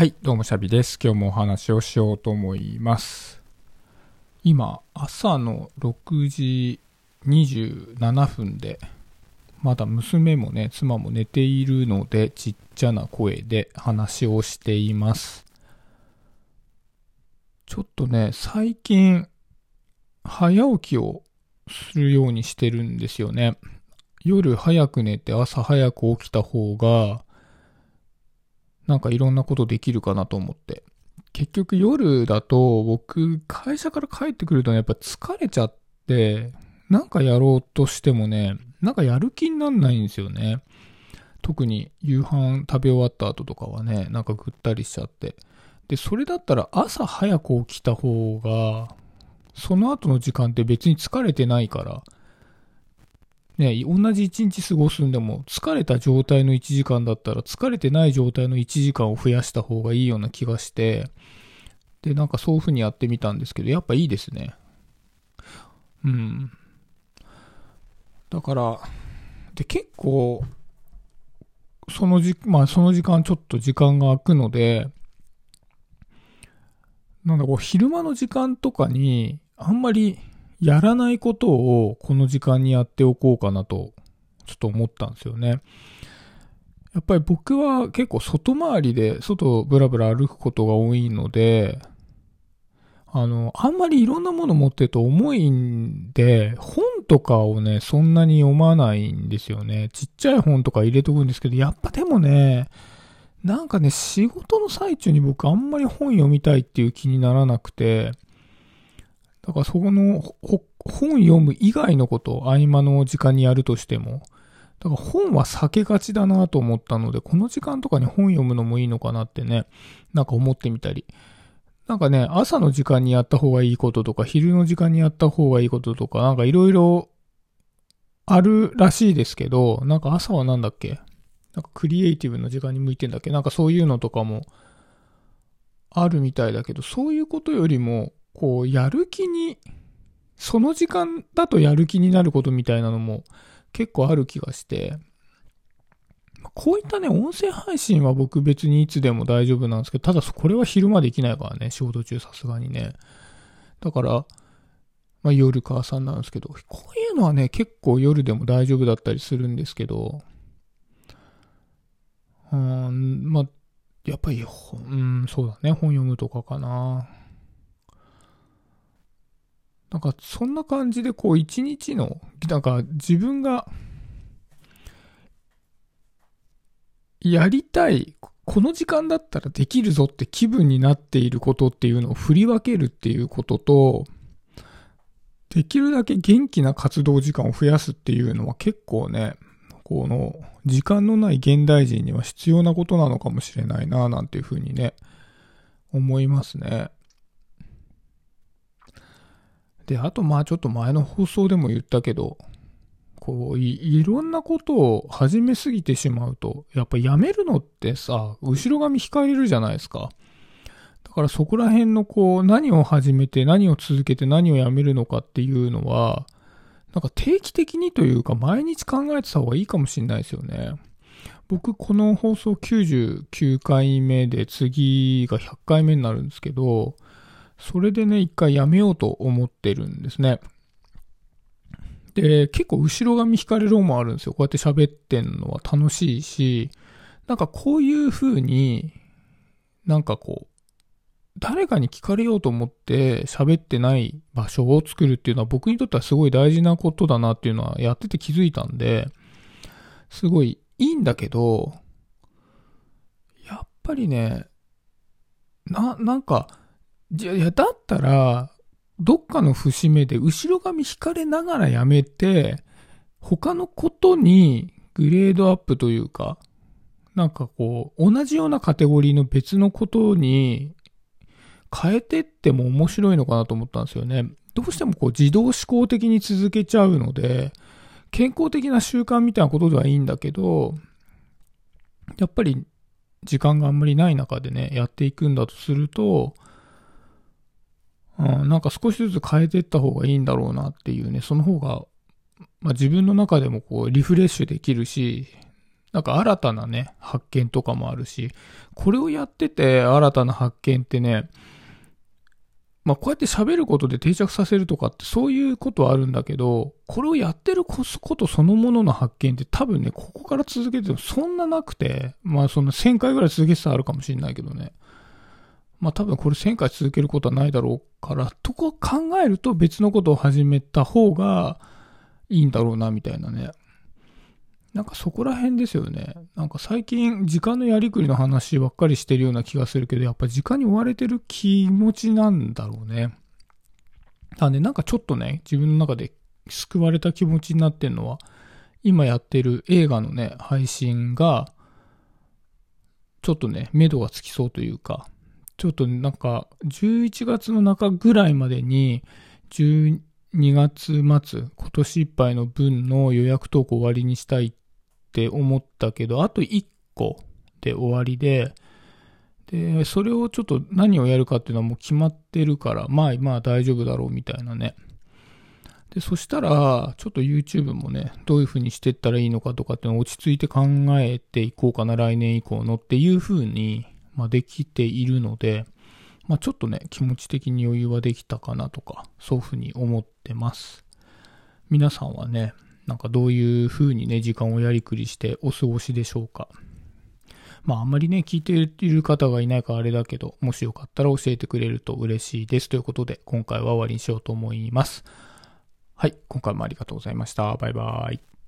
はい、どうもシャビです。今日もお話をしようと思います。今、朝の6時27分で、まだ娘もね、妻も寝ているので、ちっちゃな声で話をしています。ちょっとね、最近、早起きをするようにしてるんですよね。夜早く寝て朝早く起きた方が、なんかいろんなことできるかなと思って。結局夜だと僕会社から帰ってくるとねやっぱ疲れちゃってなんかやろうとしてもねなんかやる気になんないんですよね。特に夕飯食べ終わった後とかはねなんかぐったりしちゃって。でそれだったら朝早く起きた方がその後の時間って別に疲れてないからね、同じ1日過ごすんでも疲れた状態の1時間だったら疲れてない状態の1時間を増やした方がいいような気がしてでなんかそういう風にやってみたんですけどやっぱいいですね。うん。だからで結構そのじまあその時間ちょっと時間が空くのでなんだこう昼間の時間とかにあんまりやらないことをこの時間にやっておこうかなと、ちょっと思ったんですよね。やっぱり僕は結構外回りで外をブラブラ歩くことが多いので、あの、あんまりいろんなもの持ってると重いんで、本とかをね、そんなに読まないんですよね。ちっちゃい本とか入れとくんですけど、やっぱでもね、なんかね、仕事の最中に僕あんまり本読みたいっていう気にならなくて、だからそこの本読む以外のことを合間の時間にやるとしても、だから本は避けがちだなと思ったので、この時間とかに本読むのもいいのかなってね、なんか思ってみたり。なんかね、朝の時間にやった方がいいこととか、昼の時間にやった方がいいこととか、なんかいろいろあるらしいですけど、なんか朝はなんだっけ？なんかクリエイティブの時間に向いてんだっけ？なんかそういうのとかもあるみたいだけど、そういうことよりも、こう、やる気に、その時間だとやる気になることみたいなのも結構ある気がして、こういったね、音声配信は僕別にいつでも大丈夫なんですけど、ただこれは昼間できないからね、仕事中さすがにね。だから、まあ夜か朝なんですけど、こういうのはね、結構夜でも大丈夫だったりするんですけど、うん、まあ、やっぱり、うん、そうだね、本読むとかかな。なんかそんな感じでこう一日の、なんか自分がやりたい、この時間だったらできるぞって気分になっていることっていうのを振り分けるっていうことと、できるだけ元気な活動時間を増やすっていうのは結構ね、この時間のない現代人には必要なことなのかもしれないな、なんていうふうにね、思いますね。で、あとまあちょっと前の放送でも言ったけど、こうい、いろんなことを始めすぎてしまうと、やっぱやめるのってさ、後ろ髪引かれるじゃないですか。だからそこら辺のこう、何を始めて何を続けて何をやめるのかっていうのは、なんか定期的にというか毎日考えてた方がいいかもしれないですよね。僕この放送99回目で次が100回目になるんですけど、それでね、一回やめようと思ってるんですね。で、結構後ろ髪引かれるのもあるんですよ。こうやって喋ってんのは楽しいし、なんかこういう風に、なんかこう、誰かに聞かれようと思って喋ってない場所を作るっていうのは僕にとってはすごい大事なことだなっていうのはやってて気づいたんで、すごいいいんだけど、やっぱりね、な、なんか、いや、いやだったら、どっかの節目で後ろ髪引かれながらやめて、他のことにグレードアップというか、なんかこう、同じようなカテゴリーの別のことに変えてっても面白いのかなと思ったんですよね。どうしてもこう自動思考的に続けちゃうので、健康的な習慣みたいなことではいいんだけど、やっぱり時間があんまりない中でね、やっていくんだとすると、うん、なんか少しずつ変えていった方がいいんだろうなっていうね、その方が、まあ、自分の中でもこうリフレッシュできるし、なんか新たなね、発見とかもあるし、これをやってて新たな発見ってね、まあこうやって喋ることで定着させるとかってそういうことはあるんだけど、これをやってることそのものの発見って多分ね、ここから続けてもそんななくて、まあその1000回ぐらい続けてたらあるかもしれないけどね。まあ多分これ1000回続けることはないだろうから、とこ考えると別のことを始めた方がいいんだろうなみたいなね。なんかそこら辺ですよね。なんか最近時間のやりくりの話ばっかりしてるような気がするけど、やっぱ時間に追われてる気持ちなんだろうね。なんでなんかちょっとね、自分の中で救われた気持ちになってんのは、今やってる映画のね、配信が、ちょっとね、目処がつきそうというか、ちょっとなんか、11月の中ぐらいまでに、12月末、今年いっぱいの分の予約投稿終わりにしたいって思ったけど、あと1個で終わりで、で、それをちょっと何をやるかっていうのはもう決まってるから、まあまあ大丈夫だろうみたいなね。で、そしたら、ちょっと YouTube もね、どういう風にしてったらいいのかとかっていうの落ち着いて考えていこうかな、来年以降のっていう風にまあ、できているので、まあ、ちょっとね、気持ち的に余裕はできたかなとか、そういうふうに思ってます。皆さんはね、なんかどういうふうにね、時間をやりくりしてお過ごしでしょうか。まああんまりね、聞いている方がいないからあれだけど、もしよかったら教えてくれると嬉しいです。ということで、今回は終わりにしようと思います。はい、今回もありがとうございました。バイバイ。